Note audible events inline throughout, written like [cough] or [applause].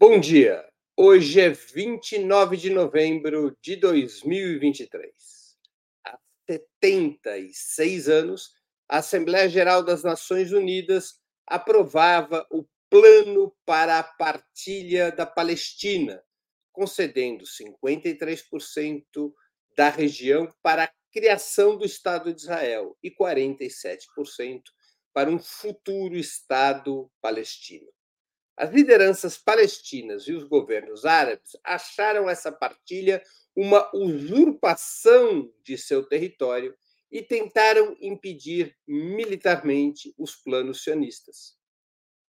Bom dia. Hoje é 29 de novembro de 2023. Há 76 anos, a Assembleia Geral das Nações Unidas aprovava o Plano para a Partilha da Palestina, concedendo 53% da região para a criação do Estado de Israel e 47% para um futuro Estado palestino. As lideranças palestinas e os governos árabes acharam essa partilha uma usurpação de seu território e tentaram impedir militarmente os planos sionistas.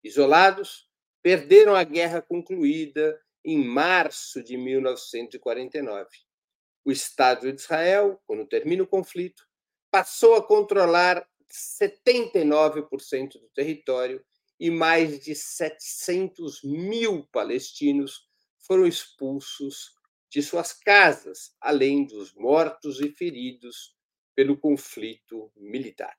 Isolados, perderam a guerra concluída em março de 1949. O Estado de Israel, quando termina o conflito, passou a controlar 79% do território e mais de 700 mil palestinos foram expulsos de suas casas, além dos mortos e feridos pelo conflito militar.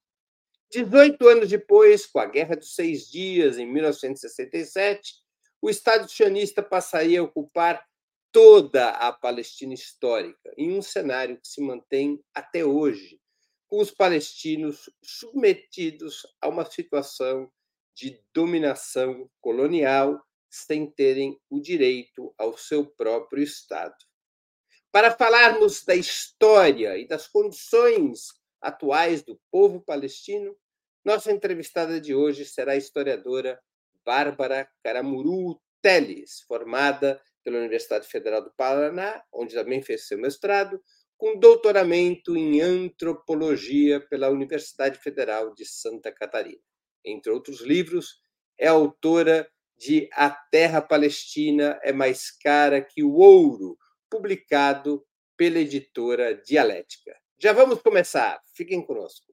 18 anos depois, com a Guerra dos Seis Dias, em 1967, o Estado sionista passaria a ocupar toda a Palestina histórica, em um cenário que se mantém até hoje, com os palestinos submetidos a uma situação de dominação colonial sem terem o direito ao seu próprio Estado. Para falarmos da história e das condições atuais do povo palestino, nossa entrevistada de hoje será a historiadora Bárbara Caramuru Teles, formada pela Universidade Federal do Paraná, onde também fez seu mestrado, com doutoramento em antropologia pela Universidade Federal de Santa Catarina entre outros livros, é autora de A Terra Palestina é Mais Cara que o Ouro, publicado pela editora Dialética. Já vamos começar, fiquem conosco.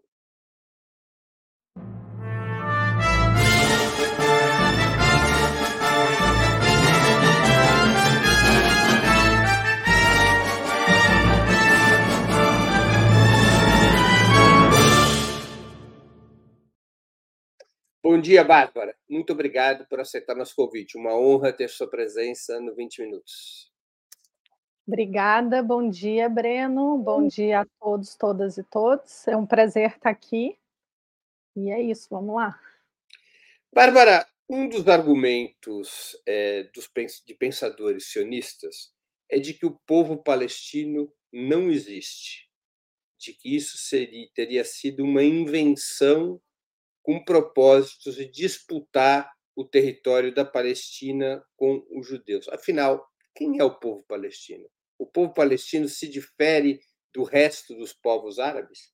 Bom dia, Bárbara. Muito obrigado por aceitar nosso convite. Uma honra ter sua presença no 20 Minutos. Obrigada, bom dia, Breno. Bom dia a todos, todas e todos. É um prazer estar aqui. E é isso, vamos lá. Bárbara, um dos argumentos é, dos, de pensadores sionistas é de que o povo palestino não existe, de que isso seria, teria sido uma invenção com propósitos de disputar o território da Palestina com os judeus. Afinal, quem é o povo palestino? O povo palestino se difere do resto dos povos árabes?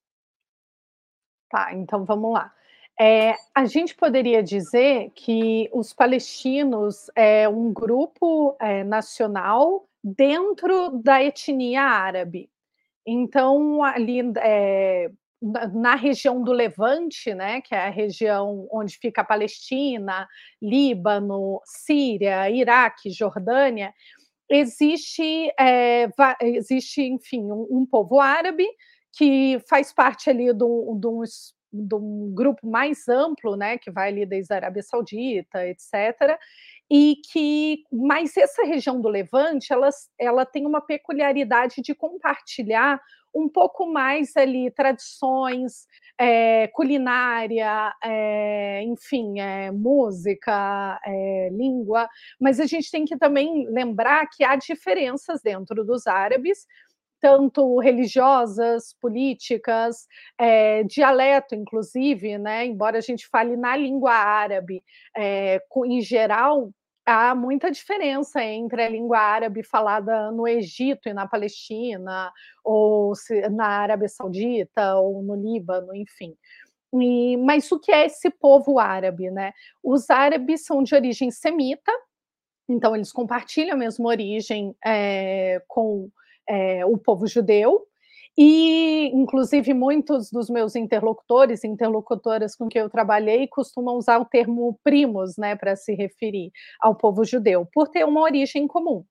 Tá, então vamos lá. É, a gente poderia dizer que os palestinos é um grupo é, nacional dentro da etnia árabe. Então, ali, é, na região do Levante, né, que é a região onde fica a Palestina, Líbano, Síria, Iraque, Jordânia, existe, é, existe enfim, um, um, povo árabe que faz parte ali de um grupo mais amplo, né, que vai ali desde a Arábia Saudita, etc., e que, mas essa região do Levante, ela, ela tem uma peculiaridade de compartilhar um pouco mais ali tradições, é, culinária, é, enfim, é, música, língua, mas a gente tem que também lembrar que há diferenças dentro dos árabes, tanto religiosas, políticas, é, dialeto, inclusive, né? Embora a gente fale na língua árabe, é, em geral, há muita diferença entre a língua árabe falada no Egito e na Palestina, ou na Arábia Saudita, ou no Líbano, enfim. E, mas o que é esse povo árabe? Né? Os árabes são de origem semita, então eles compartilham a mesma origem é, com é, o povo judeu, e, inclusive, muitos dos meus interlocutores, interlocutoras com quem eu trabalhei, costumam usar o termo primos, né, para se referir ao povo judeu, por ter uma origem comum.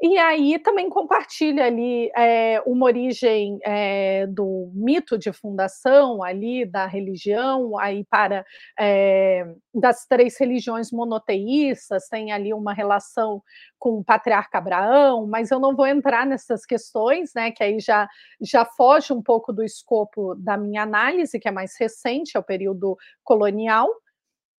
E aí também compartilha ali é, uma origem é, do mito de fundação ali da religião, aí para é, das três religiões monoteístas, tem ali uma relação com o patriarca Abraão, mas eu não vou entrar nessas questões, né? Que aí já, já foge um pouco do escopo da minha análise, que é mais recente, é o período colonial,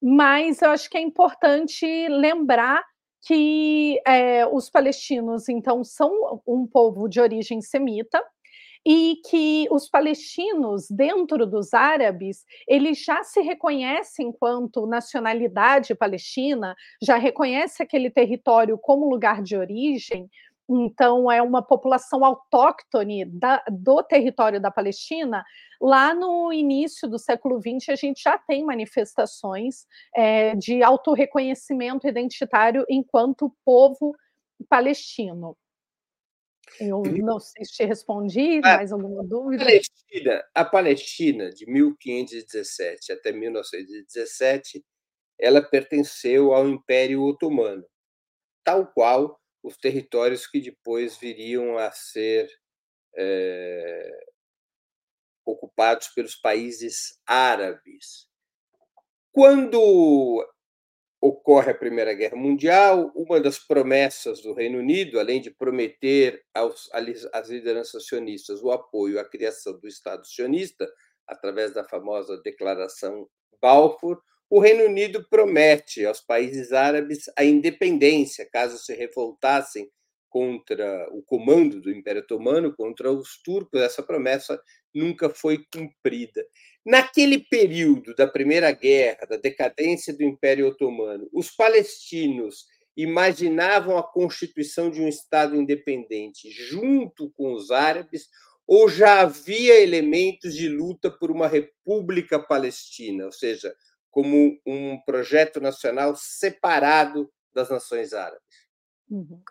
mas eu acho que é importante lembrar que é, os palestinos, então, são um povo de origem semita, e que os palestinos, dentro dos árabes, eles já se reconhecem enquanto nacionalidade palestina, já reconhece aquele território como lugar de origem, então é uma população autóctone da, do território da Palestina. Lá no início do século XX, a gente já tem manifestações é, de autorreconhecimento identitário enquanto povo palestino. Eu não sei se te respondi, a, mais alguma dúvida? Palestina, a Palestina, de 1517 até 1917, ela pertenceu ao Império Otomano, tal qual os territórios que depois viriam a ser é, ocupados pelos países árabes. Quando ocorre a Primeira Guerra Mundial, uma das promessas do Reino Unido, além de prometer aos, às lideranças sionistas o apoio à criação do Estado sionista, através da famosa Declaração Balfour, o Reino Unido promete aos países árabes a independência caso se revoltassem contra o comando do Império Otomano, contra os turcos. Essa promessa nunca foi cumprida. Naquele período da Primeira Guerra, da decadência do Império Otomano, os palestinos imaginavam a constituição de um Estado independente junto com os árabes, ou já havia elementos de luta por uma república palestina, ou seja, como um projeto nacional separado das nações árabes. Uhum.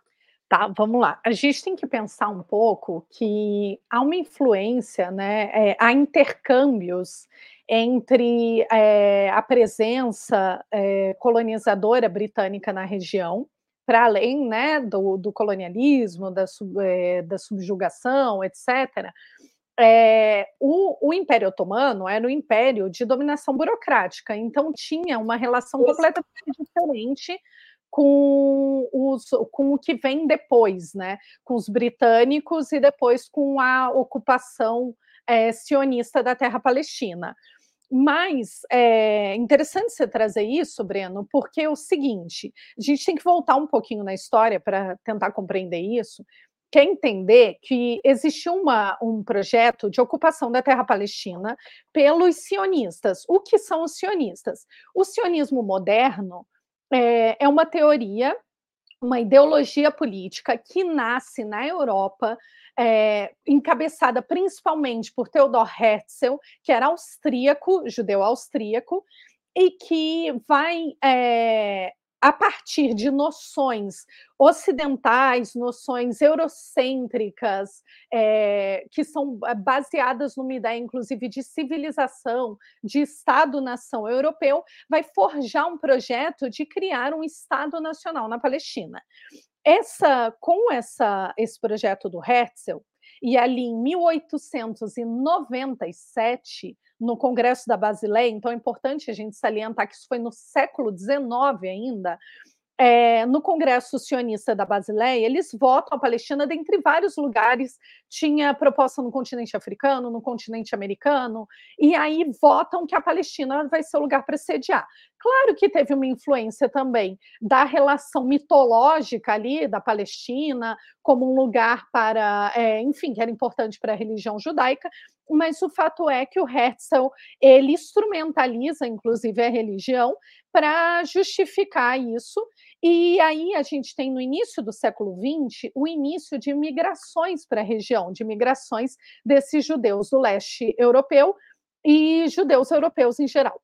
Tá, vamos lá. A gente tem que pensar um pouco que há uma influência, né? É, há intercâmbios entre é, a presença é, colonizadora britânica na região, para além né, do, do colonialismo, da, sub, é, da subjugação, etc é, o, o, Império Otomano era um império de dominação burocrática, então tinha uma relação completamente diferente com, os, com o que vem depois, né? Com os britânicos e depois com a ocupação é, sionista da terra palestina. Mas é interessante você trazer isso, Breno, porque é o seguinte: a gente tem que voltar um pouquinho na história para tentar compreender isso quer entender que existiu uma, um projeto de ocupação da terra palestina pelos sionistas. O que são os sionistas? O sionismo moderno é, é uma teoria, uma ideologia política que nasce na Europa, é, encabeçada principalmente por Theodor Herzl, que era austríaco, judeu austríaco, e que vai é, a partir de noções ocidentais, noções eurocêntricas, é, que são baseadas numa ideia, inclusive, de civilização, de Estado-nação europeu, vai forjar um projeto de criar um Estado nacional na Palestina. Essa, com essa, esse projeto do Herzl, e ali em 1897, no Congresso da Basileia, então é importante a gente salientar que isso foi no século XIX ainda, é, no Congresso Sionista da Basileia, eles votam a Palestina dentre vários lugares. Tinha proposta no continente africano, no continente americano, e aí votam que a Palestina vai ser o lugar para sediar. Claro que teve uma influência também da relação mitológica ali da Palestina, como um lugar para, é, enfim, que era importante para a religião judaica, mas o fato é que o Herzl ele instrumentaliza, inclusive, a religião para justificar isso. E aí a gente tem no início do século XX o início de migrações para a região, de migrações desses judeus do leste europeu e judeus europeus em geral.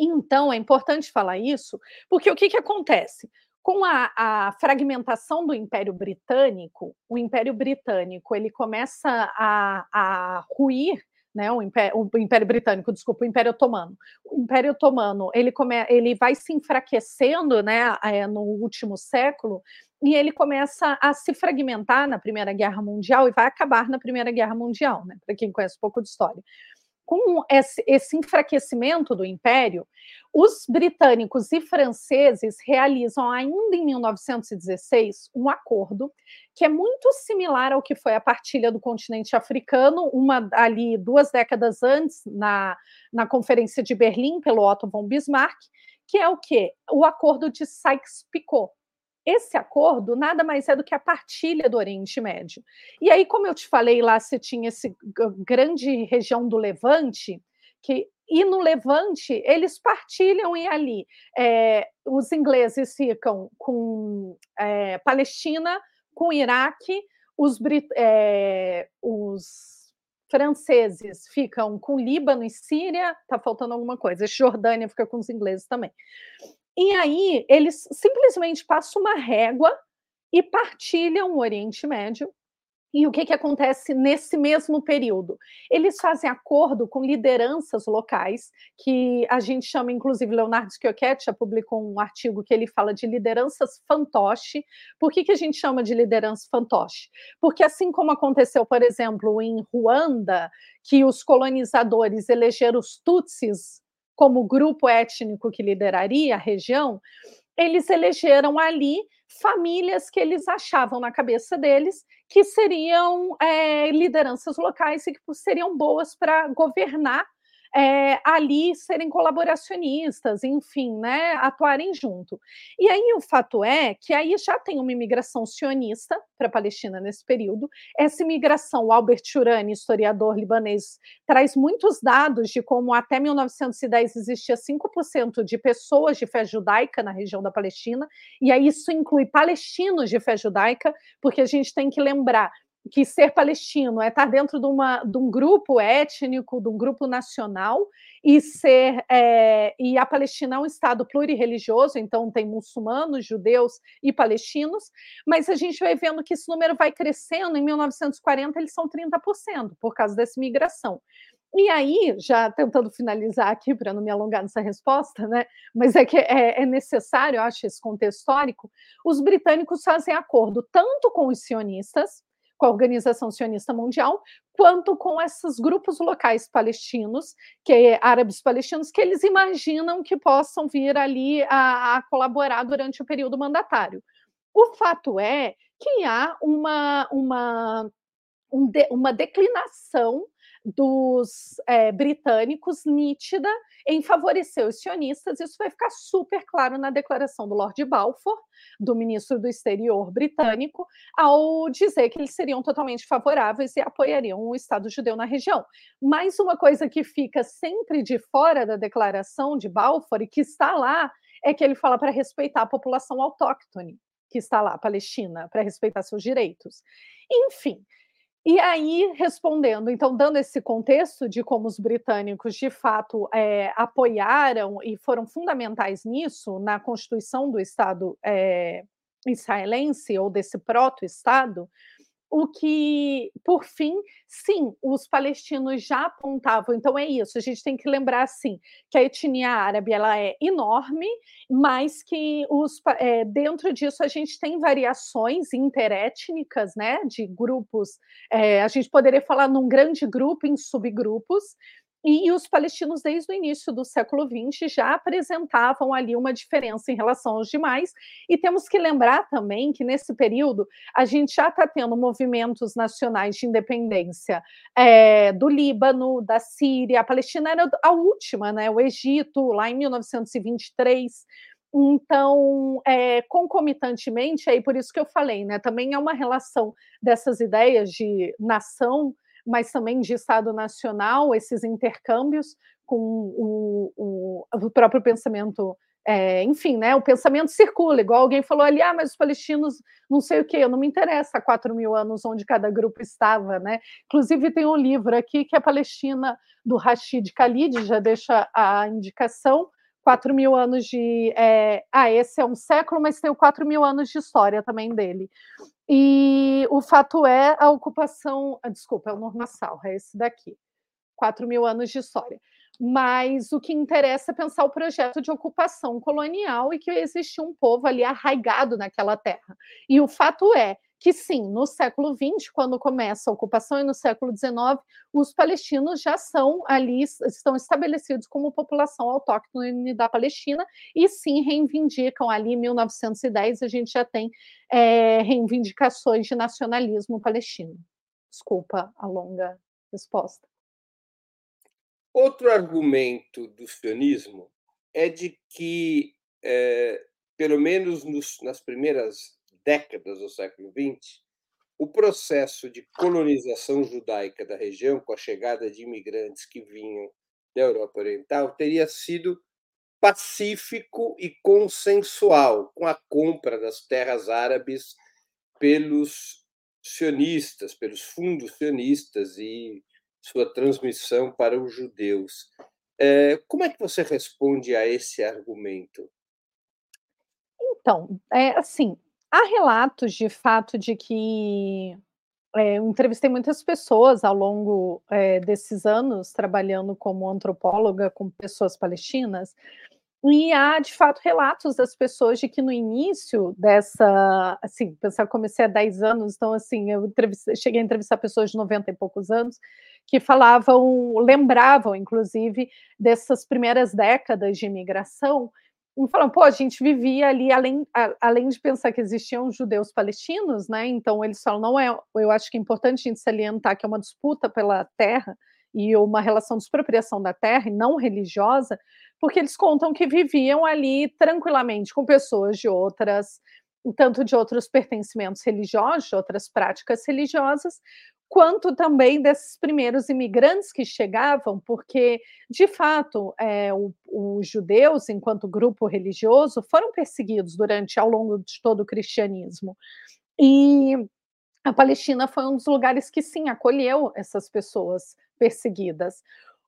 Então, é importante falar isso, porque o que, que acontece? Com a, a, fragmentação do Império Britânico, o Império Britânico ele começa a, a ruir né, o, Império, o Império Britânico, desculpa, o Império Otomano. O Império Otomano ele, come, ele vai se enfraquecendo né, é, no último século e ele começa a se fragmentar na Primeira Guerra Mundial e vai acabar na Primeira Guerra Mundial, né, para quem conhece um pouco de história com esse, enfraquecimento do império, os britânicos e franceses realizam ainda em 1916 um acordo que é muito similar ao que foi a partilha do continente africano, uma ali duas décadas antes na, na conferência de Berlim pelo Otto von Bismarck, que é o que o acordo de Sykes-Picot, esse acordo nada mais é do que a partilha do Oriente Médio. E aí, como eu te falei lá, você tinha essa grande região do Levante, que e no Levante eles partilham e ali é, os ingleses ficam com é, Palestina, com Iraque, os, é, os franceses ficam com Líbano e Síria, tá faltando alguma coisa. Jordânia fica com os ingleses também. E aí eles simplesmente passam uma régua e partilham o Oriente Médio. E o que, que acontece nesse mesmo período? Eles fazem acordo com lideranças locais, que a gente chama, inclusive, Leonardo Schiocchetti já publicou um artigo que ele fala de lideranças fantoche. Por que, que a gente chama de liderança fantoche? Porque assim como aconteceu, por exemplo, em Ruanda, que os colonizadores elegeram os Tutsis como grupo étnico que lideraria a região, eles elegeram ali famílias que eles achavam na cabeça deles que seriam é, lideranças locais e que seriam boas para governar é, ali serem colaboracionistas, enfim, né, atuarem junto. E aí o fato é que aí já tem uma imigração sionista para a Palestina nesse período. Essa imigração, o Albert Shurani, historiador libanês, traz muitos dados de como até 1910 existia 5% de pessoas de fé judaica na região da Palestina, e aí isso inclui palestinos de fé judaica, porque a gente tem que lembrar que ser palestino é estar dentro de, uma, de um grupo étnico, de um grupo nacional, e ser é, e a Palestina é um estado plurirreligioso, então tem muçulmanos, judeus e palestinos, mas a gente vai vendo que esse número vai crescendo. Em 1940 eles são 30% por causa dessa migração. E aí, já tentando finalizar aqui para não me alongar nessa resposta, né? Mas é que é, é necessário, eu acho, esse contexto histórico. Os britânicos fazem acordo tanto com os sionistas, com a Organização Sionista Mundial, quanto com esses grupos locais palestinos, que é árabes palestinos, que eles imaginam que possam vir ali a, a colaborar durante o período mandatário. O fato é que há uma, uma, um de, uma declinação dos é, britânicos nítida em favorecer os sionistas. Isso vai ficar super claro na declaração do Lord Balfour, do ministro do Exterior britânico, ao dizer que eles seriam totalmente favoráveis e apoiariam o Estado judeu na região. Mas uma coisa que fica sempre de fora da declaração de Balfour e que está lá é que ele fala para respeitar a população autóctone que está lá, Palestina, para respeitar seus direitos. Enfim, e aí, respondendo, então, dando esse contexto de como os britânicos de fato é, apoiaram e foram fundamentais nisso, na constituição do Estado é, israelense, ou desse proto-Estado, o que, por fim, sim, os palestinos já apontavam. Então é isso. A gente tem que lembrar assim que a etnia árabe ela é enorme, mas que os, é, dentro disso a gente tem variações interétnicas, né, de grupos. É, a gente poderia falar num grande grupo em subgrupos. E os palestinos, desde o início do século XX, já apresentavam ali uma diferença em relação aos demais. E temos que lembrar também que, nesse período, a gente já está tendo movimentos nacionais de independência é, do Líbano, da Síria. A Palestina era a última, né? o Egito, lá em 1923. Então, é, concomitantemente, aí por isso que eu falei, né? Também é uma relação dessas ideias de nação mas também de Estado Nacional, esses intercâmbios com o, o, o próprio pensamento é, enfim, né, o pensamento circula, igual alguém falou ali, ah, mas os palestinos não sei o que, eu não me interessa há quatro mil anos onde cada grupo estava, né? Inclusive tem um livro aqui que é Palestina do Rashid Khalid, já deixa a indicação, quatro mil anos de. É, ah, esse é um século, mas tem o quatro mil anos de história também dele. E o fato é a ocupação. Ah, desculpa, é o normaçal, é esse daqui. 4 mil anos de história. Mas o que interessa é pensar o projeto de ocupação colonial e que existia um povo ali arraigado naquela terra. E o fato é que sim, no século XX, quando começa a ocupação, e no século XIX, os palestinos já são ali, estão estabelecidos como população autóctone da Palestina, e sim reivindicam ali, em 1910, a gente já tem é, reivindicações de nacionalismo palestino. Desculpa a longa resposta. Outro argumento do sionismo é de que, é, pelo menos nos, nas primeiras décadas do século XX, o processo de colonização judaica da região, com a chegada de imigrantes que vinham da Europa Oriental, teria sido pacífico e consensual, com a compra das terras árabes pelos sionistas, pelos fundos sionistas e sua transmissão para os judeus. Eh, como é que você responde a esse argumento? Então, é assim, Há relatos de fato de que é, eu entrevistei muitas pessoas ao longo é, desses anos trabalhando como antropóloga com pessoas palestinas, e há de fato relatos das pessoas de que no início dessa, assim, pensar comecei há 10 anos, então assim, eu cheguei a entrevistar pessoas de 90 e poucos anos que falavam, lembravam inclusive dessas primeiras décadas de imigração e falam, pô, a gente vivia ali, além, a, além de pensar que existiam judeus palestinos, né? Então eles falam, não é, eu acho que é importante a gente salientar que é uma disputa pela terra e uma relação de expropriação da terra e não religiosa, porque eles contam que viviam ali tranquilamente com pessoas de outras, tanto de outros pertencimentos religiosos, de outras práticas religiosas, quanto também desses primeiros imigrantes que chegavam, porque, de fato, é, os judeus, enquanto grupo religioso, foram perseguidos durante, ao longo de todo o cristianismo. E a Palestina foi um dos lugares que, sim, acolheu essas pessoas perseguidas.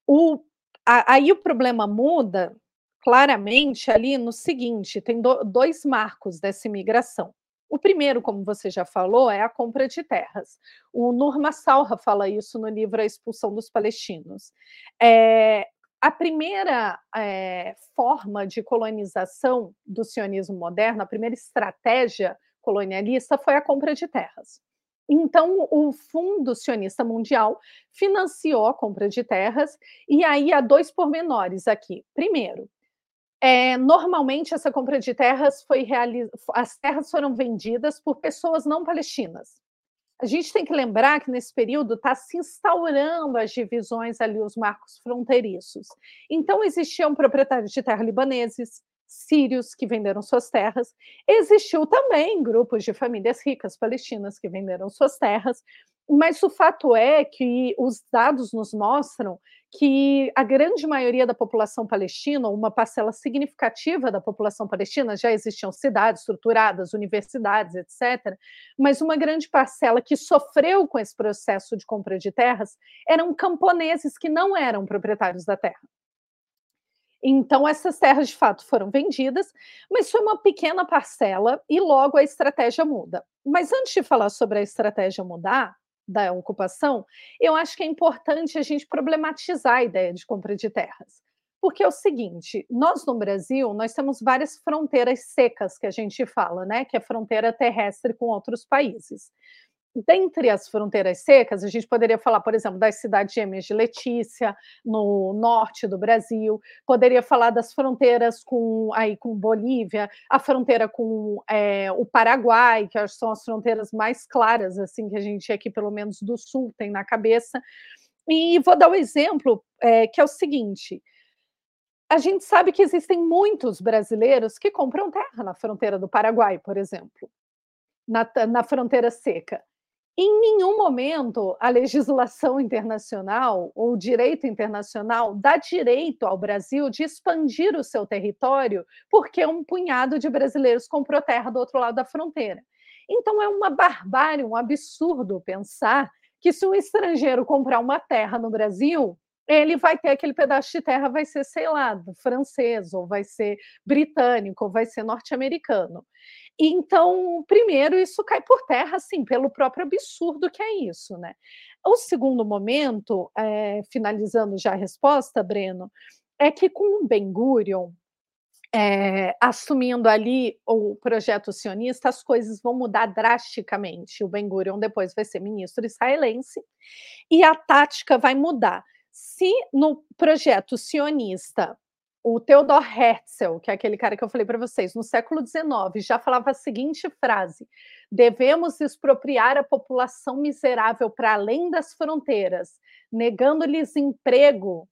O, a, aí o problema muda claramente ali no seguinte: tem do, dois marcos dessa imigração. O primeiro, como você já falou, é a compra de terras. O Nurma Salha fala isso no livro A Expulsão dos Palestinos. É, a primeira é, forma de colonização do sionismo moderno, a primeira estratégia colonialista foi a compra de terras. Então, o Fundo Sionista Mundial financiou a compra de terras, e aí há dois pormenores aqui. Primeiro, é, normalmente, essa compra de terras foi realizada. As terras foram vendidas por pessoas não palestinas. A gente tem que lembrar que nesse período está se instaurando as divisões ali, os marcos fronteiriços. Então, existiam proprietários de terra libaneses, sírios que venderam suas terras. Existiu também grupos de famílias ricas palestinas que venderam suas terras. Mas o fato é que os dados nos mostram que a grande maioria da população palestina, uma parcela significativa da população palestina, já existiam cidades estruturadas, universidades, etc., mas uma grande parcela que sofreu com esse processo de compra de terras eram camponeses que não eram proprietários da terra. Então, essas terras de fato foram vendidas, mas foi uma pequena parcela e logo a estratégia muda. Mas antes de falar sobre a estratégia mudar, da ocupação, eu acho que é importante a gente problematizar a ideia de compra de terras. Porque é o seguinte, nós no Brasil, nós temos várias fronteiras secas que a gente fala, né, que é fronteira terrestre com outros países. Dentre as fronteiras secas, a gente poderia falar, por exemplo, das cidades gêmeas de Letícia, no norte do Brasil, poderia falar das fronteiras com, aí, com Bolívia, a fronteira com é, o Paraguai, que são as fronteiras mais claras, assim, que a gente aqui, pelo menos do sul, tem na cabeça. E vou dar um exemplo, é, que é o seguinte: a gente sabe que existem muitos brasileiros que compram terra na fronteira do Paraguai, por exemplo, na, na fronteira seca. Em nenhum momento a legislação internacional ou o direito internacional dá direito ao Brasil de expandir o seu território porque um punhado de brasileiros comprou terra do outro lado da fronteira. Então é uma barbárie, um absurdo pensar que se um estrangeiro comprar uma terra no Brasil, ele vai ter aquele pedaço de terra, vai ser, sei lá, francês, ou vai ser britânico, ou vai ser norte-americano. Então, primeiro, isso cai por terra, assim, pelo próprio absurdo que é isso, né? O segundo momento, é, finalizando já a resposta, Breno, é que com o Ben Gurion, é, assumindo ali o projeto sionista, as coisas vão mudar drasticamente. O Ben Gurion depois vai ser ministro israelense e a tática vai mudar. Se no projeto sionista o Theodor Herzl, que é aquele cara que eu falei para vocês, no século XIX, já falava a seguinte frase: devemos expropriar a população miserável para além das fronteiras, negando-lhes emprego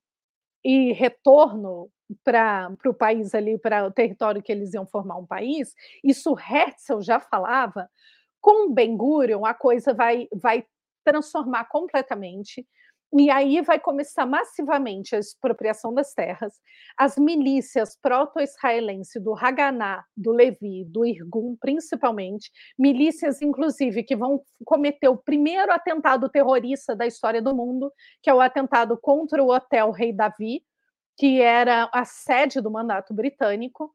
e retorno para o país ali, para o território que eles iam formar um país. Isso Herzl já falava. Com Ben Gurion, a coisa vai, vai transformar completamente e aí vai começar massivamente a expropriação das terras. As milícias proto-israelenses do Haganá, do Levi, do Irgun, principalmente, milícias, inclusive, que vão cometer o primeiro atentado terrorista da história do mundo, que é o atentado contra o Hotel Rei Davi, que era a sede do mandato britânico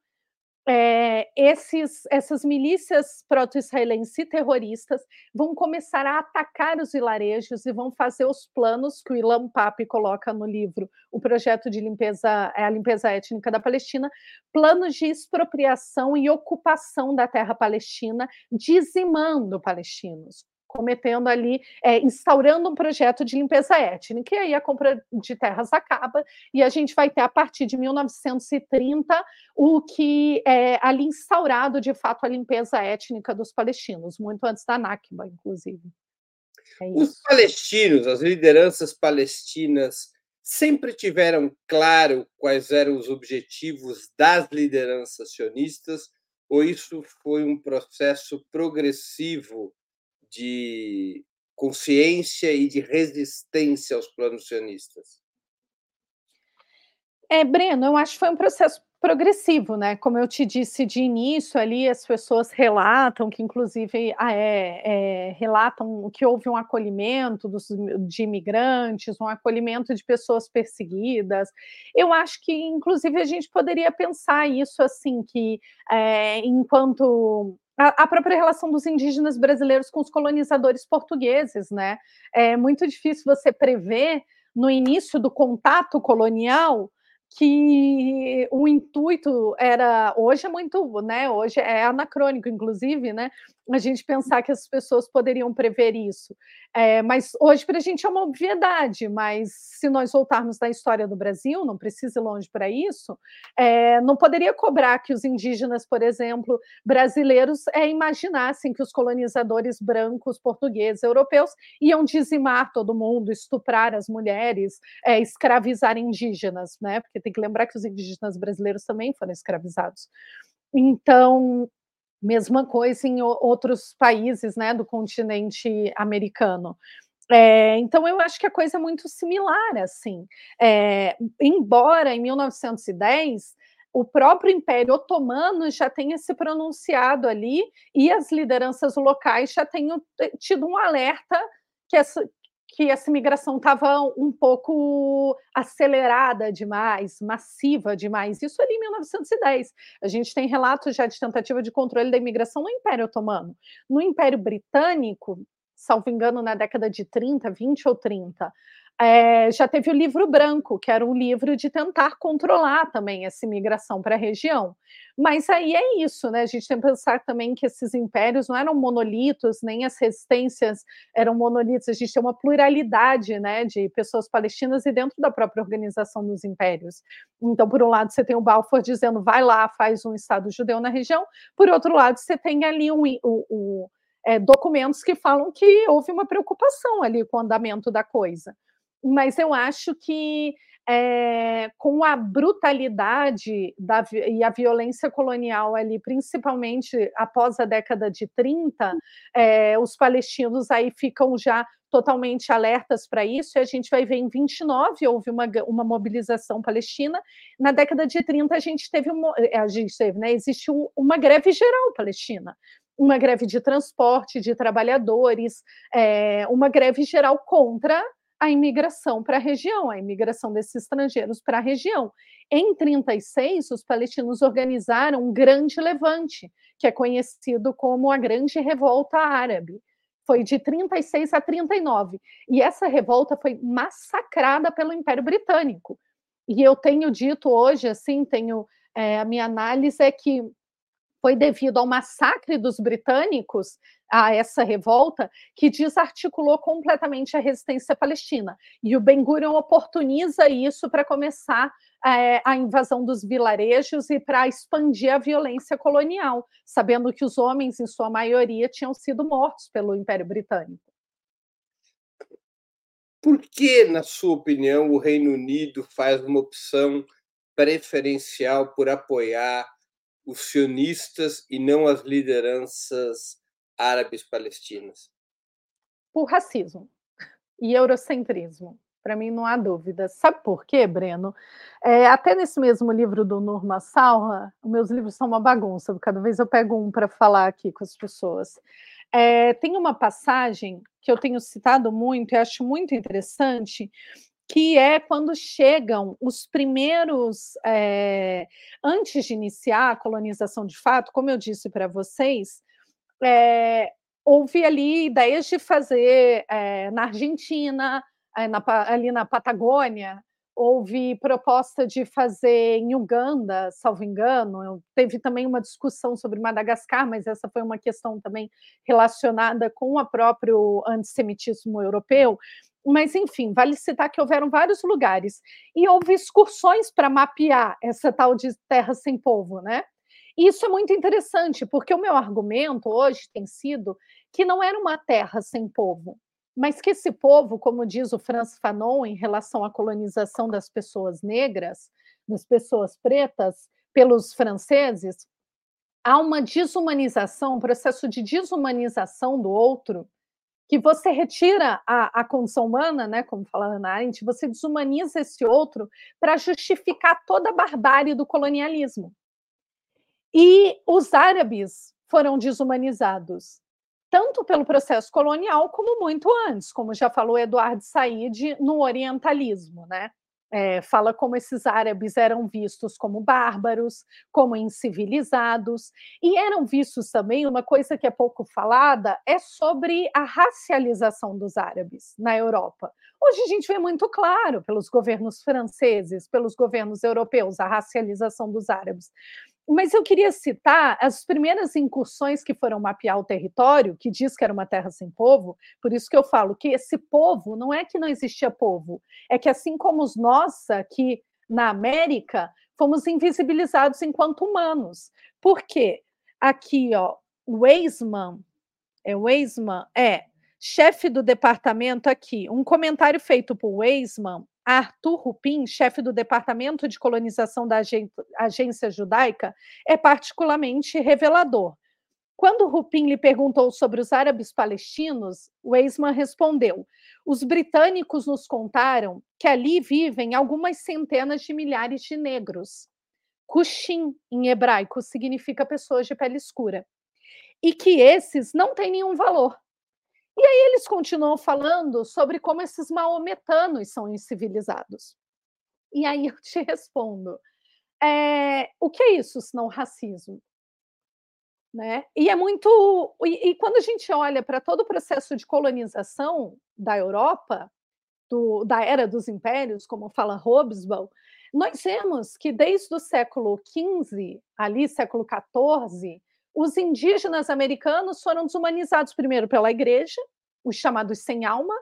é, esses, essas milícias proto-israelenses terroristas vão começar a atacar os vilarejos e vão fazer os planos que o Ilan Pape coloca no livro, o projeto de limpeza, é a limpeza étnica da Palestina, planos de expropriação e ocupação da terra palestina, dizimando palestinos, cometendo ali, é, instaurando um projeto de limpeza étnica, e aí a compra de terras acaba, e a gente vai ter, a partir de 1930, o que é ali instaurado, de fato, a limpeza étnica dos palestinos, muito antes da Nakba, inclusive. É Os palestinos, as lideranças palestinas, sempre tiveram claro quais eram os objetivos das lideranças sionistas, ou isso foi um processo progressivo de consciência e de resistência aos planos sionistas? É, Breno, eu acho que foi um processo progressivo, né? Como eu te disse de início, ali as pessoas relatam que, inclusive, ah, é, é, relatam que houve um acolhimento dos, de imigrantes, um acolhimento de pessoas perseguidas. Eu acho que, inclusive, a gente poderia pensar isso assim, que é, enquanto a, própria relação dos indígenas brasileiros com os colonizadores portugueses, né? É muito difícil você prever no início do contato colonial que o intuito era hoje é muito, né? Hoje é anacrônico, inclusive, né? A gente pensar que as pessoas poderiam prever isso. É, mas hoje para a gente é uma obviedade. Mas se nós voltarmos na história do Brasil, não precisa ir longe para isso, é, não poderia cobrar que os indígenas, por exemplo, brasileiros, é, imaginassem que os colonizadores brancos, portugueses, europeus iam dizimar todo mundo, estuprar as mulheres, é, escravizar indígenas, né? Porque tem que lembrar que os indígenas brasileiros também foram escravizados. Então, mesma coisa em outros países né, do continente americano. É, então, eu acho que a coisa é muito similar, assim. É, embora em 1910 o próprio Império Otomano já tenha se pronunciado ali e as lideranças locais já tenham tido um alerta que essa, que essa migração estava um pouco acelerada demais, massiva demais. Isso ali em 1910. A gente tem relatos já de tentativa de controle da imigração no Império Otomano. No Império Britânico, salvo engano, na década de 30, 20 ou 30, é, já teve o livro branco, que era um livro de tentar controlar também essa imigração para a região. Mas aí é isso, né? A gente tem que pensar também que esses impérios não eram monolitos, nem as resistências eram monolitos, a gente tem uma pluralidade né, de pessoas palestinas e dentro da própria organização dos impérios. Então, por um lado, você tem o Balfour dizendo vai lá, faz um Estado judeu na região, por outro lado, você tem ali um, o, o é, documentos que falam que houve uma preocupação ali com o andamento da coisa mas eu acho que é, com a brutalidade da, e a violência colonial ali, principalmente após a década de 30, é, eh, os palestinos aí ficam já totalmente alertas para isso, e a gente vai ver em 29 houve uma, uma mobilização palestina, na década de 30 a gente teve uma, a gente teve, né, existiu uma greve geral palestina, uma greve de transporte de trabalhadores, é, uma greve geral contra a imigração para a região, a imigração desses estrangeiros para a região. Em 36, os palestinos organizaram um grande levante, que é conhecido como a Grande Revolta Árabe. Foi de 36 a 39. E essa revolta foi massacrada pelo Império Britânico. E eu tenho dito hoje, assim, tenho é, a minha análise é que foi devido ao massacre dos britânicos a essa revolta que desarticulou completamente a resistência palestina. E o Ben Gurion oportuniza isso para começar é, a invasão dos vilarejos e para expandir a violência colonial, sabendo que os homens, em sua maioria, tinham sido mortos pelo Império Britânico. Por que, na sua opinião, o Reino Unido faz uma opção preferencial por apoiar os sionistas e não as lideranças árabes palestinas? Por racismo e eurocentrismo. Para mim, não há dúvida. Sabe por quê, Breno? É, até nesse mesmo livro do Nurma Salha, meus livros são uma bagunça, cada vez eu pego um para falar aqui com as pessoas. É, tem uma passagem que eu tenho citado muito e acho muito interessante, que é quando chegam os primeiros, é, antes de iniciar a colonização de fato, como eu disse para vocês, é, houve ali ideias de fazer é, na Argentina, na, ali na Patagônia, houve proposta de fazer em Uganda, salvo engano, teve também uma discussão sobre Madagascar, mas essa foi uma questão também relacionada com o próprio antissemitismo europeu. Mas, enfim, vale citar que houveram vários lugares e houve excursões para mapear essa tal de terra sem povo, né? E isso é muito interessante, porque o meu argumento hoje tem sido que não era uma terra sem povo, mas que esse povo, como diz o Franz Fanon em relação à colonização das pessoas negras, das pessoas pretas, pelos franceses, há uma desumanização, um processo de desumanização do outro, que você retira a, a condição humana, né, como fala Ana Arendt, você desumaniza esse outro para justificar toda a barbárie do colonialismo. E os árabes foram desumanizados, tanto pelo processo colonial como muito antes, como já falou Eduardo Said no orientalismo, né? É, fala como esses árabes eram vistos como bárbaros, como incivilizados, e eram vistos também, uma coisa que é pouco falada, é sobre a racialização dos árabes na Europa. Hoje a gente vê muito claro pelos governos franceses, pelos governos europeus, a racialização dos árabes. Mas eu queria citar as primeiras incursões que foram mapear o território, que diz que era uma terra sem povo, por isso que eu falo que esse povo não é que não existia povo, é que assim como os nós aqui na América, fomos invisibilizados enquanto humanos. Por quê? Aqui, ó, Weisman, é Weisman, é chefe do departamento aqui, um comentário feito por Weisman Arthur Rupin, chefe do Departamento de Colonização da Agência Judaica, é particularmente revelador. Quando Rupin lhe perguntou sobre os árabes palestinos, Weisman respondeu: Os britânicos nos contaram que ali vivem algumas centenas de milhares de negros. Kushim, em hebraico, significa pessoas de pele escura. E que esses não têm nenhum valor. E aí eles continuam falando sobre como esses maometanos são incivilizados. E aí eu te respondo: é, o que é isso se não racismo? Né? E é muito. E, e quando a gente olha para todo o processo de colonização da Europa, do, da era dos impérios, como fala Hobsbawm, nós vemos que desde o século XV, ali, século XIV, os indígenas americanos foram desumanizados primeiro pela igreja, os chamados sem alma,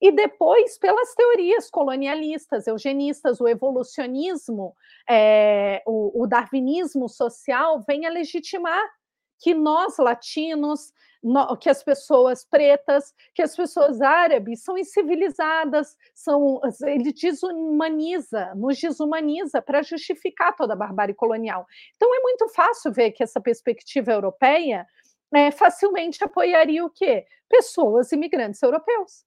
e depois pelas teorias colonialistas, eugenistas, o evolucionismo, é, o, o darwinismo social vem a legitimar que nós latinos, no, que as pessoas pretas, que as pessoas árabes são incivilizadas, são ele desumaniza, nos desumaniza para justificar toda a barbárie colonial. Então é muito fácil ver que essa perspectiva europeia é, facilmente apoiaria o quê? Pessoas imigrantes europeus.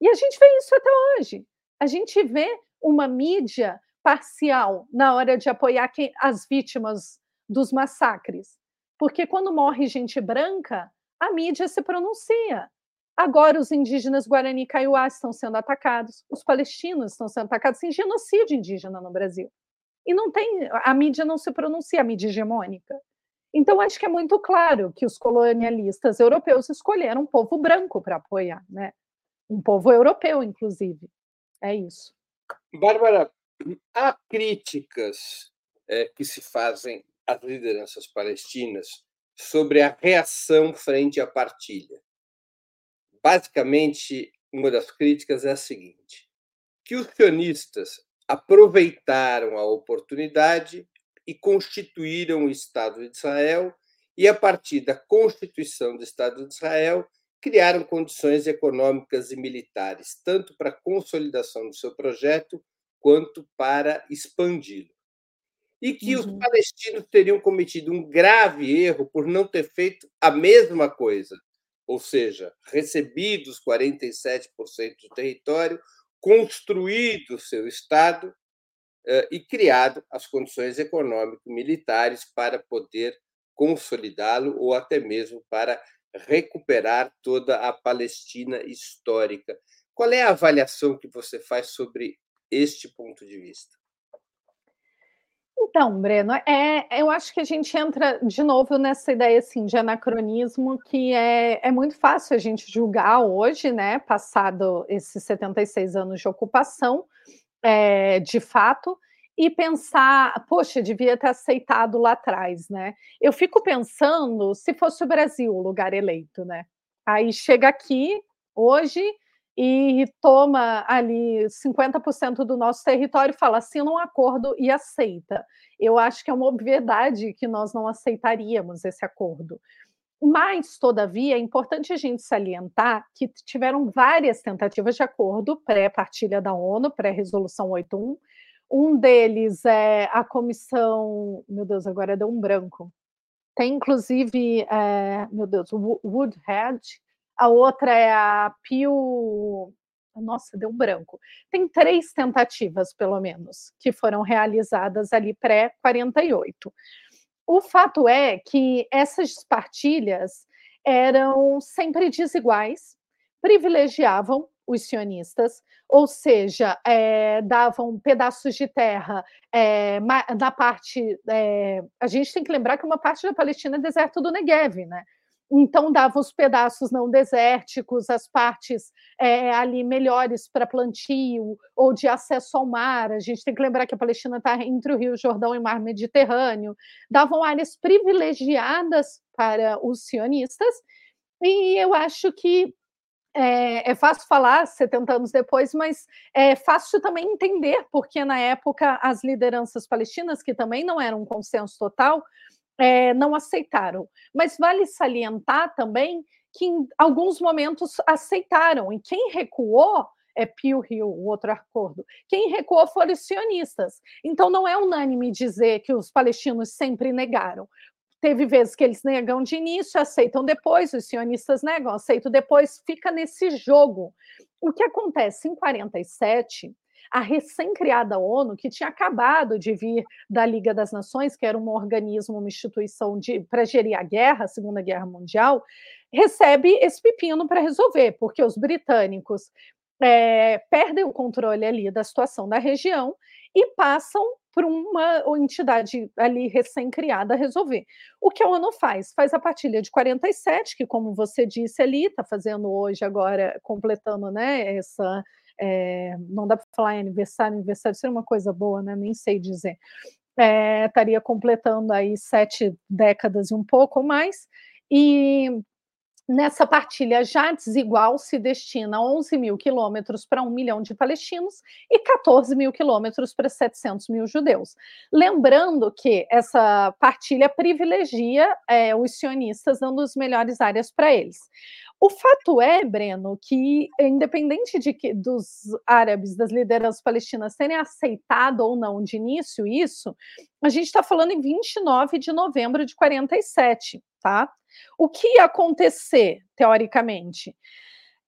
E a gente vê isso até hoje. A gente vê uma mídia parcial na hora de apoiar quem, as vítimas dos massacres. Porque quando morre gente branca, a mídia se pronuncia. Agora os indígenas Guarani e Kaiowá estão sendo atacados, os palestinos estão sendo atacados, tem genocídio indígena no Brasil. E não tem, a mídia não se pronuncia, a mídia hegemônica. Então, acho que é muito claro que os colonialistas europeus escolheram um povo branco para apoiar, né? Um povo europeu, inclusive. É isso. Bárbara, há críticas é, que se fazem às lideranças palestinas sobre a reação frente à partilha. Basicamente, uma das críticas é a seguinte: que os sionistas aproveitaram a oportunidade e constituíram o Estado de Israel, e a partir da constituição do Estado de Israel, criaram condições econômicas e militares, tanto para a consolidação do seu projeto quanto para expandi-lo. E que uhum. os palestinos teriam cometido um grave erro por não ter feito a mesma coisa, ou seja, recebido os 47% do território, construído o seu Estado eh, e criado as condições econômico-militares para poder consolidá-lo ou até mesmo para recuperar toda a Palestina histórica. Qual é a avaliação que você faz sobre este ponto de vista? Então, Breno, é, eu acho que a gente entra de novo nessa ideia assim, de anacronismo, que é, é muito fácil a gente julgar hoje, né, passado esses 76 anos de ocupação, é, de fato, e pensar, poxa, devia ter aceitado lá atrás, né? Eu fico pensando se fosse o Brasil o lugar eleito, né? Aí chega aqui hoje e toma ali 50% do nosso território fala, assina um acordo e aceita. Eu acho que é uma obviedade que nós não aceitaríamos esse acordo. Mas, todavia, é importante a gente salientar que tiveram várias tentativas de acordo pré-partilha da ONU, pré-resolução 81. Um deles é a comissão. Meu Deus, agora deu um branco. Tem, inclusive, é, meu Deus, Woodhead, a outra é a Pio. Nossa, deu um branco. Tem três tentativas, pelo menos, que foram realizadas ali pré-48. O fato é que essas partilhas eram sempre desiguais, privilegiavam os sionistas, ou seja, é, davam pedaços de terra é, na parte. É, a gente tem que lembrar que uma parte da Palestina é deserto do Negev, né? Então, dava os pedaços não desérticos, as partes é, ali melhores para plantio ou de acesso ao mar. A gente tem que lembrar que a Palestina está entre o Rio Jordão e o Mar Mediterrâneo. Davam áreas privilegiadas para os sionistas, e eu acho que é, é, fácil falar 70 anos depois, mas é fácil também entender, porque na época as lideranças palestinas, que também não eram um consenso total, é, não aceitaram. Mas vale salientar também que em alguns momentos aceitaram, e quem recuou é Pio Rio, o outro acordo. Quem recuou foram os sionistas. Então não é unânime dizer que os palestinos sempre negaram. Teve vezes que eles negam de início, aceitam depois, os sionistas negam, aceitam depois, fica nesse jogo. O que acontece em 47 a recém-criada ONU, que tinha acabado de vir da Liga das Nações, que era um organismo, uma instituição para gerir a guerra, a Segunda Guerra Mundial, recebe esse pepino para resolver, porque os britânicos é, perdem o controle ali da situação da região e passam para uma entidade ali recém-criada resolver. O que a ONU faz? Faz a partilha de 47, que, como você disse ali, está fazendo hoje, agora, completando né, essa é, não dá para falar em aniversário, aniversário seria uma coisa boa, né? Nem sei dizer. É, estaria completando aí sete décadas e um pouco mais, e nessa partilha já desigual se destina 11 mil quilômetros para um milhão de palestinos e 14 mil quilômetros para 700 mil judeus. Lembrando que essa partilha privilegia é, os sionistas, dando as melhores áreas para eles. O fato é, Breno, que independente de que dos árabes, das lideranças palestinas terem aceitado ou não de início isso, a gente está falando em 29 de novembro de 47, tá? O que ia acontecer, teoricamente?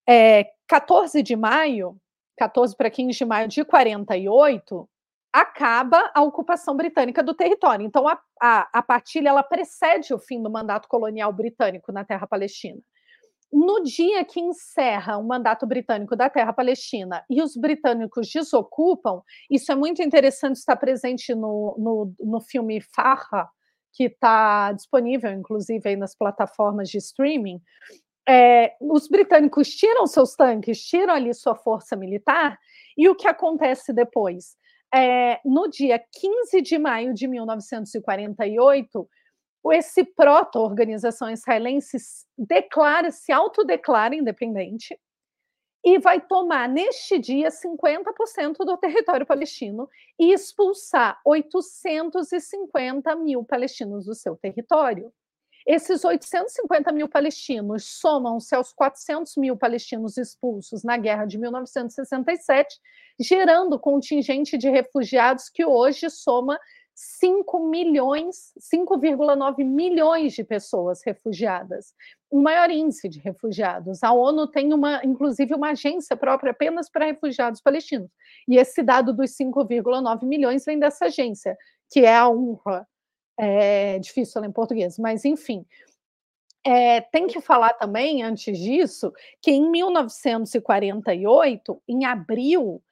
É, 14 de maio, 14 para 15 de maio de 48, acaba a ocupação britânica do território. Então, a, a, a partilha ela precede o fim do mandato colonial britânico na terra palestina. No dia que encerra o mandato britânico da terra palestina e os britânicos desocupam, isso é muito interessante estar presente no, no, no filme Farra, que está disponível, inclusive, aí nas plataformas de streaming. É, os britânicos tiram seus tanques, tiram ali sua força militar, e o que acontece depois? É, no dia 15 de maio de 1948, esse proto-organização israelense declara, se autodeclara independente e vai tomar neste dia 50% do território palestino e expulsar 850 mil palestinos do seu território. Esses 850 mil palestinos somam-se aos 400 mil palestinos expulsos na guerra de 1967, gerando contingente de refugiados que hoje soma 5 milhões, 5,9 milhões de pessoas refugiadas, o maior índice de refugiados. A ONU tem uma, inclusive, uma agência própria apenas para refugiados palestinos. E esse dado dos 5,9 milhões vem dessa agência, que é a UNRWA. É difícil falar em português, mas enfim. É, tem que falar também, antes disso, que em 1948, em abril,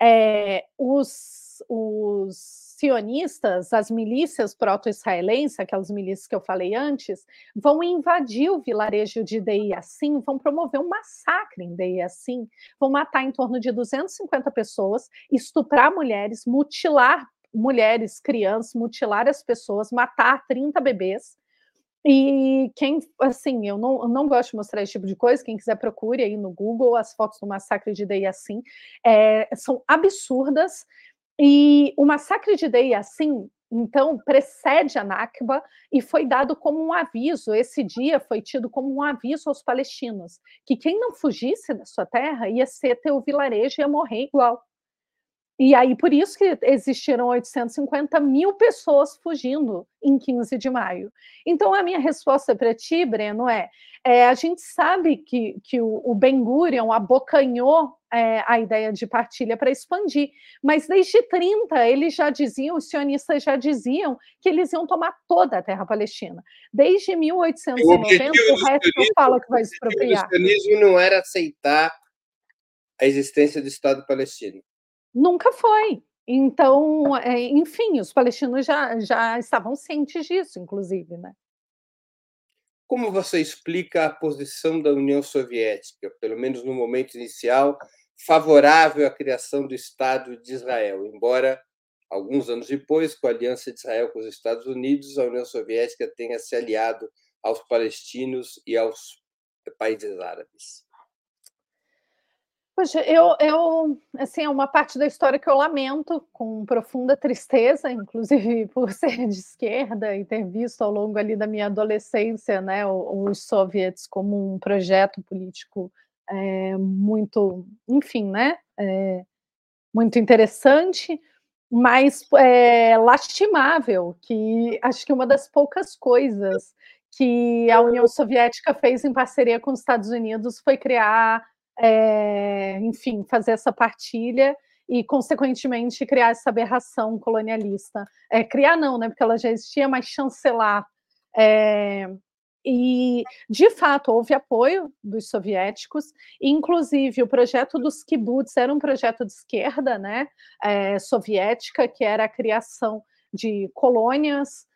é, os, os sionistas, as milícias proto-israelenses, aquelas milícias que eu falei antes, vão invadir o vilarejo de Dei Yassin, vão promover um massacre em Dei Yassin, vão matar em torno de 250 pessoas, estuprar mulheres, mutilar mulheres, crianças, mutilar as pessoas, matar 30 bebês. E quem, assim, eu não, eu não gosto de mostrar esse tipo de coisa, quem quiser procure aí no Google as fotos do massacre de Dei Yassin, é, são absurdas, e o massacre de Dei assim, então, precede a Nakba e foi dado como um aviso. Esse dia foi tido como um aviso aos palestinos que quem não fugisse da sua terra ia ser ter o vilarejo e ia morrer igual. E aí, por isso que existiram 850 mil pessoas fugindo em 15 de maio. Então, a minha resposta para ti, Breno, é, é, a gente sabe que, que o, o Ben Gurion abocanhou é, a ideia de partilha para expandir, mas desde 30 eles já diziam, os sionistas já diziam que eles iam tomar toda a terra palestina. Desde 1890, o, o resto não fala que vai expropriar. O sionismo não era aceitar a existência do Estado palestino. Nunca foi. Então, é, enfim, os palestinos já, já estavam cientes disso, inclusive, né? Como você explica a posição da União Soviética, pelo menos no momento inicial, favorável à criação do Estado de Israel, embora alguns anos depois, com a aliança de Israel com os Estados Unidos, a União Soviética tenha se aliado aos palestinos e aos países árabes? Poxa, eu, eu, assim, é uma parte da história que eu lamento com profunda tristeza, inclusive [laughs] por ser de esquerda e ter visto ao longo ali da minha adolescência, né, os soviets como um projeto político é, muito, enfim, né, é, muito interessante, mas é, lastimável, que acho que uma das poucas coisas que a União Soviética fez em parceria com os Estados Unidos foi criar é, enfim, fazer essa partilha e, consequentemente, criar essa aberração colonialista. É, criar não, né? Porque ela já existia, mas chancelar. É, e, de fato, houve apoio dos soviéticos, inclusive o projeto dos kibbutz era um projeto de esquerda, né, soviética, que era a criação de colônias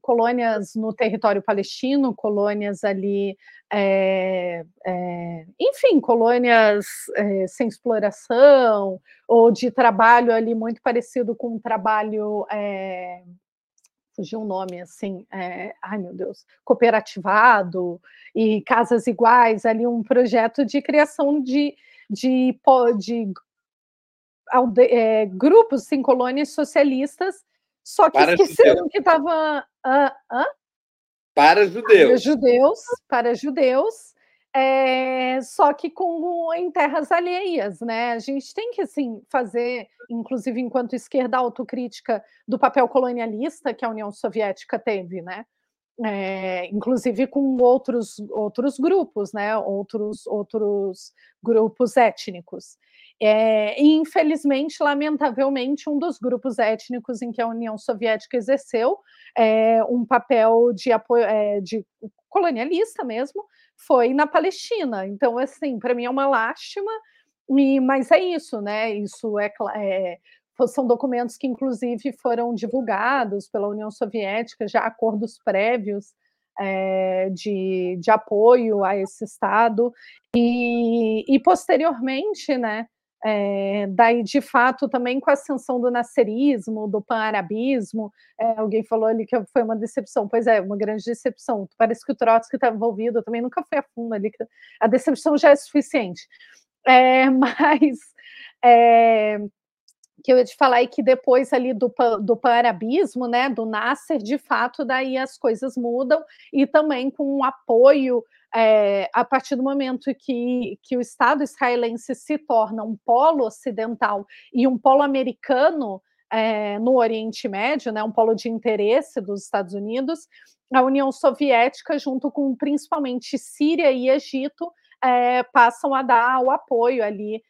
colônias no território palestino, colônias ali, é, é, enfim, colônias é, sem exploração, ou de trabalho ali muito parecido com um trabalho. fugiu um nome assim, ai meu Deus, cooperativado e casas iguais, ali um projeto de criação de, de, de, de grupos, sim, colônias socialistas só que para esqueceram judeus. que estava. Uh, para judeus. Para judeus, para judeus. É, só que com em terras alheias, né? A gente tem que assim fazer, inclusive enquanto esquerda autocrítica do papel colonialista que a União Soviética teve, né? É, inclusive com outros outros grupos, né? Outros outros grupos étnicos. É, infelizmente, lamentavelmente, um dos grupos étnicos em que a União Soviética exerceu é, um papel de apoio é, de colonialista mesmo foi na Palestina. Então, assim, para mim é uma lástima, e, mas é isso, né? Isso é, é são documentos que, inclusive, foram divulgados pela União Soviética, já acordos prévios é, de, de apoio a esse Estado, e, e posteriormente, né, é, daí, de fato, também com a ascensão do nascerismo, do pan-arabismo, é, alguém falou ali que foi uma decepção. Pois é, uma grande decepção. Parece que o Trotsky está envolvido, eu também nunca fui a fundo ali. A decepção já é suficiente. É, [laughs] mas é, que eu ia te falar e que depois ali do, do pan-arabismo, né, do Nasser, de fato, daí as coisas mudam e também com um apoio é, a partir do momento que, que o Estado israelense se torna um polo ocidental e um polo americano é, no Oriente Médio, né, um polo de interesse dos Estados Unidos, a União Soviética, junto com principalmente Síria e Egito, é, passam a dar o apoio ali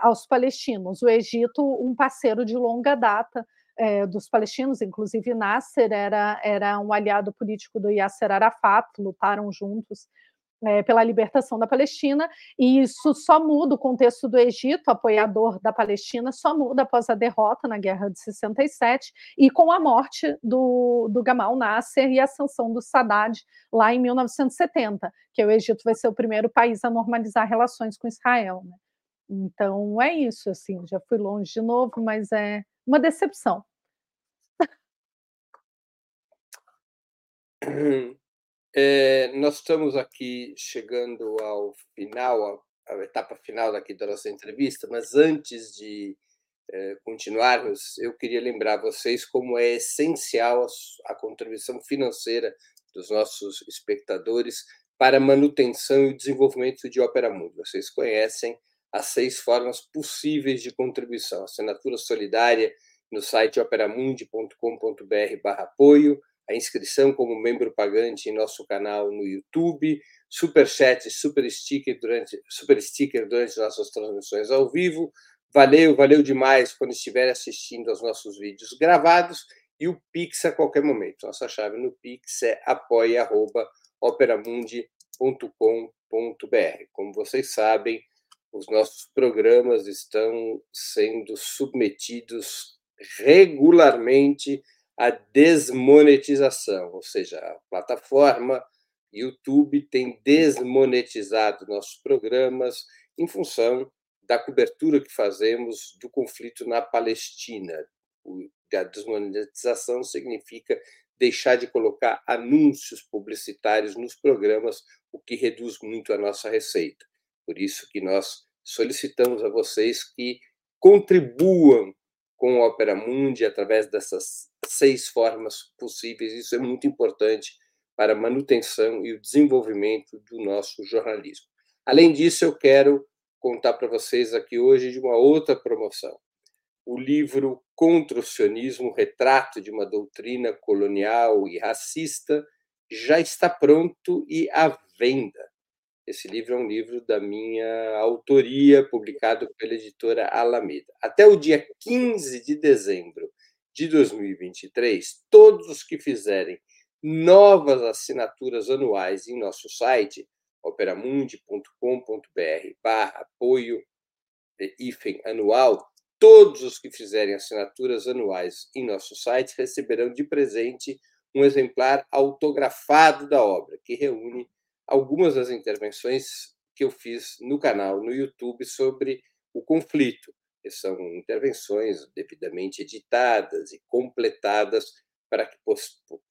aos palestinos. O Egito, um parceiro de longa data dos palestinos, inclusive Nasser era, era um aliado político do Yasser Arafat, lutaram juntos é, pela libertação da Palestina, e isso só muda o contexto do Egito, apoiador da Palestina, só muda após a derrota na Guerra de 67 e com a morte do, do Gamal Nasser e a ascensão do Saddam lá em 1970, que o Egito vai ser o primeiro país a normalizar relações com Israel. Né? Então é isso, assim, já fui longe de novo, mas é uma decepção. É, nós estamos aqui chegando ao final, à etapa final daqui da nossa entrevista, mas antes de é, continuarmos, eu queria lembrar vocês como é essencial a, a contribuição financeira dos nossos espectadores para a manutenção e desenvolvimento de Opera Mundo. Vocês conhecem as seis formas possíveis de contribuição. Assinatura solidária no site operamundi.com.br/apoio a inscrição como membro pagante em nosso canal no YouTube, super chat, super sticker durante, super sticker durante nossas transmissões ao vivo. Valeu, valeu demais quando estiver assistindo aos nossos vídeos gravados e o Pix a qualquer momento. Nossa chave no Pix é apoia@operamundi.com.br. Como vocês sabem, os nossos programas estão sendo submetidos regularmente a desmonetização, ou seja, a plataforma YouTube tem desmonetizado nossos programas em função da cobertura que fazemos do conflito na Palestina. A desmonetização significa deixar de colocar anúncios publicitários nos programas, o que reduz muito a nossa receita. Por isso que nós solicitamos a vocês que contribuam com a Opera Mundi através dessas seis formas possíveis. Isso é muito importante para a manutenção e o desenvolvimento do nosso jornalismo. Além disso, eu quero contar para vocês aqui hoje de uma outra promoção. O livro Contra o Sionismo, Retrato de uma Doutrina Colonial e Racista, já está pronto e à venda. Esse livro é um livro da minha autoria, publicado pela editora Alameda. Até o dia 15 de dezembro de 2023, todos os que fizerem novas assinaturas anuais em nosso site, operamundi.com.br barra apoio hífen anual, todos os que fizerem assinaturas anuais em nosso site receberão de presente um exemplar autografado da obra, que reúne algumas das intervenções que eu fiz no canal no YouTube sobre o conflito. São intervenções devidamente editadas e completadas para que,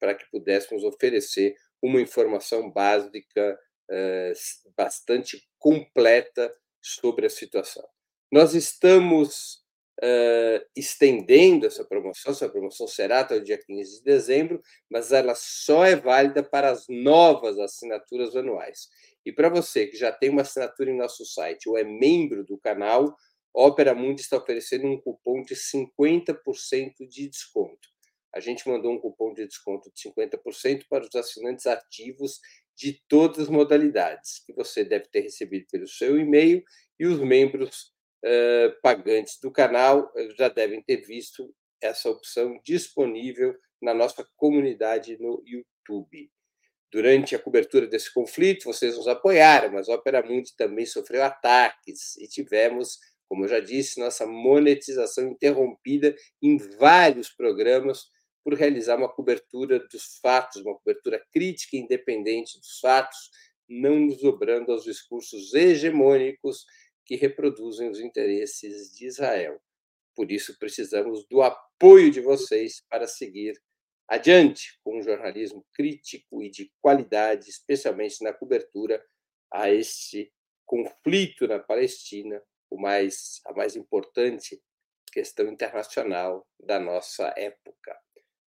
para que pudéssemos oferecer uma informação básica eh, bastante completa sobre a situação. Nós estamos uh, estendendo essa promoção. Essa promoção será até o dia 15 de dezembro, mas ela só é válida para as novas assinaturas anuais. E para você que já tem uma assinatura em nosso site ou é membro do canal, Opera Mundi está oferecendo um cupom de 50% de desconto. A gente mandou um cupom de desconto de 50% para os assinantes ativos de todas as modalidades, que você deve ter recebido pelo seu e-mail, e os membros uh, pagantes do canal já devem ter visto essa opção disponível na nossa comunidade no YouTube. Durante a cobertura desse conflito, vocês nos apoiaram, mas a Opera Mundi também sofreu ataques e tivemos, como eu já disse, nossa monetização interrompida em vários programas por realizar uma cobertura dos fatos, uma cobertura crítica e independente dos fatos, não nos dobrando aos discursos hegemônicos que reproduzem os interesses de Israel. Por isso, precisamos do apoio de vocês para seguir adiante com um jornalismo crítico e de qualidade, especialmente na cobertura a este conflito na Palestina, o mais, a mais importante questão internacional da nossa época.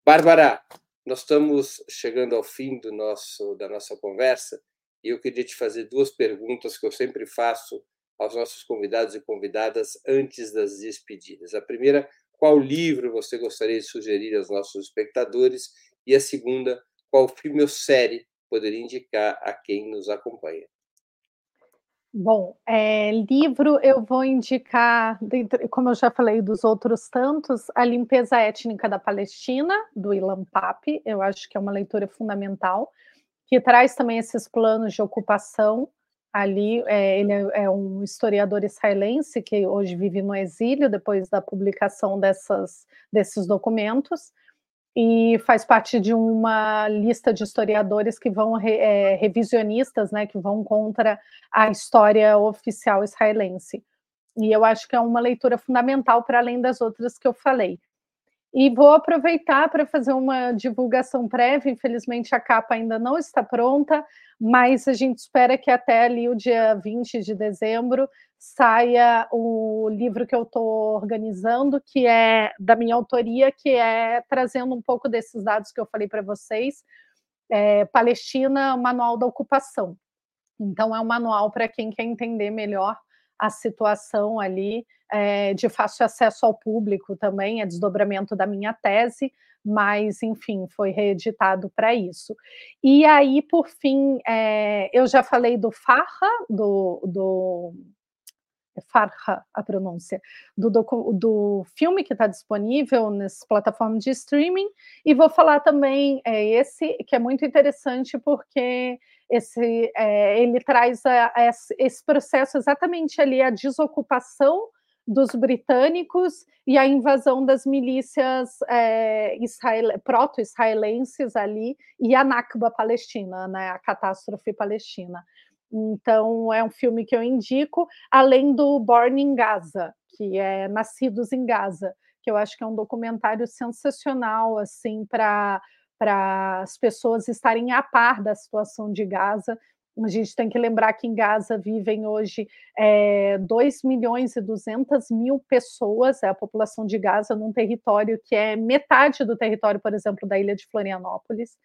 Bárbara, nós estamos chegando ao fim do nosso, da nossa conversa e eu queria te fazer duas perguntas que eu sempre faço aos nossos convidados e convidadas antes das despedidas. A primeira, qual livro você gostaria de sugerir aos nossos espectadores? E a segunda, qual filme ou série poderia indicar a quem nos acompanha? Bom, é, livro eu vou indicar, como eu já falei dos outros tantos, A Limpeza Étnica da Palestina, do Ilan Pape, eu acho que é uma leitura fundamental, que traz também esses planos de ocupação ali, é, ele é, é, um historiador israelense que hoje vive no exílio depois da publicação dessas, desses documentos e faz parte de uma lista de historiadores que vão re, é, revisionistas, né, que vão contra a história oficial israelense. E eu acho que é uma leitura fundamental para além das outras que eu falei. E vou aproveitar para fazer uma divulgação prévia. Infelizmente, a capa ainda não está pronta, mas a gente espera que até ali o dia 20 de dezembro saia o livro que eu estou organizando, que é da minha autoria, que é trazendo um pouco desses dados que eu falei para vocês. É, Palestina, Manual da Ocupação. Então, é um manual para quem quer entender melhor a situação ali é, de fácil acesso ao público também, é desdobramento da minha tese, mas enfim, foi reeditado para isso. E aí, por fim, é, eu já falei do Farra, do, do Farha a pronúncia, do, do, filme que está disponível nas plataformas de streaming, e vou falar também é, esse, que é muito interessante porque esse, é, ele traz a, a esse processo exatamente ali, a desocupação dos britânicos e a invasão das milícias é, proto-israelenses ali e a Nakba palestina, né, a catástrofe palestina. Então, é um filme que eu indico, além do Born in Gaza, que é Nascidos em Gaza, que eu acho que é um documentário sensacional, assim, para para as pessoas estarem a par da situação de Gaza. A gente tem que lembrar que em Gaza vivem hoje é, 2 milhões e 200 mil pessoas, é a população de Gaza, num território que é metade do território, por exemplo, da ilha de Florianópolis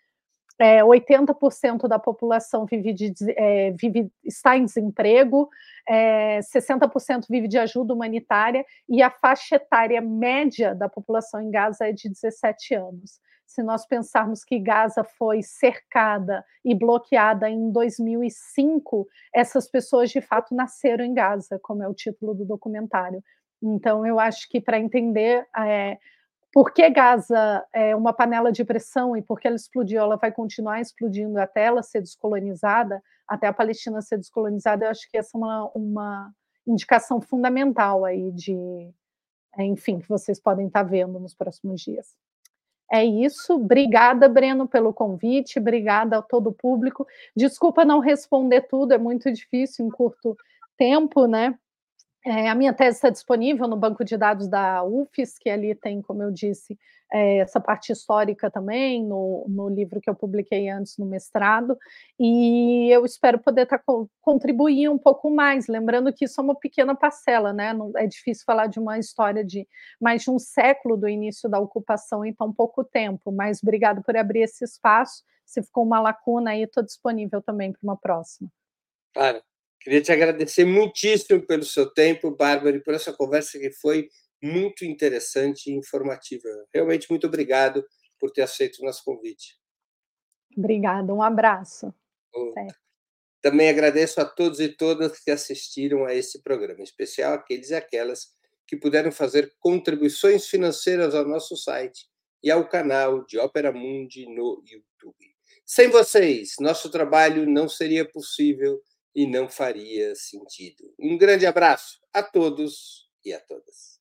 é, 80% da população vive de, é, vive, está em desemprego, é, 60% vive de ajuda humanitária e a faixa etária média da população em Gaza é de 17 anos. Se nós pensarmos que Gaza foi cercada e bloqueada em 2005, essas pessoas de fato nasceram em Gaza, como é o título do documentário. Então, eu acho que para entender é, por que Gaza é uma panela de pressão e porque ela explodiu, ela vai continuar explodindo até ela ser descolonizada, até a Palestina ser descolonizada, eu acho que essa é uma, uma indicação fundamental aí de, enfim, que vocês podem estar vendo nos próximos dias. É isso. Obrigada, Breno, pelo convite. Obrigada a todo o público. Desculpa não responder tudo, é muito difícil em curto tempo, né? É, a minha tese está disponível no banco de dados da UFES, que ali tem, como eu disse, é, essa parte histórica também, no, no, livro que eu publiquei antes no mestrado, e eu espero poder tá, contribuir um pouco mais, lembrando que isso é uma pequena parcela, né? Não, é difícil falar de uma história de mais de um século do início da ocupação em tão pouco tempo, mas obrigado por abrir esse espaço. Se ficou uma lacuna aí, estou disponível também para uma próxima. Claro. Queria te agradecer muitíssimo pelo seu tempo, Bárbara, e por essa conversa que foi muito interessante e informativa. Realmente, muito obrigado por ter aceito o nosso convite. Obrigada, um abraço. Também agradeço a todos e todas que assistiram a esse programa, em especial aqueles e aquelas que puderam fazer contribuições financeiras ao nosso site e ao canal de Ópera Mundi no YouTube. Sem vocês, nosso trabalho não seria possível e não faria sentido. Um grande abraço a todos e a todas.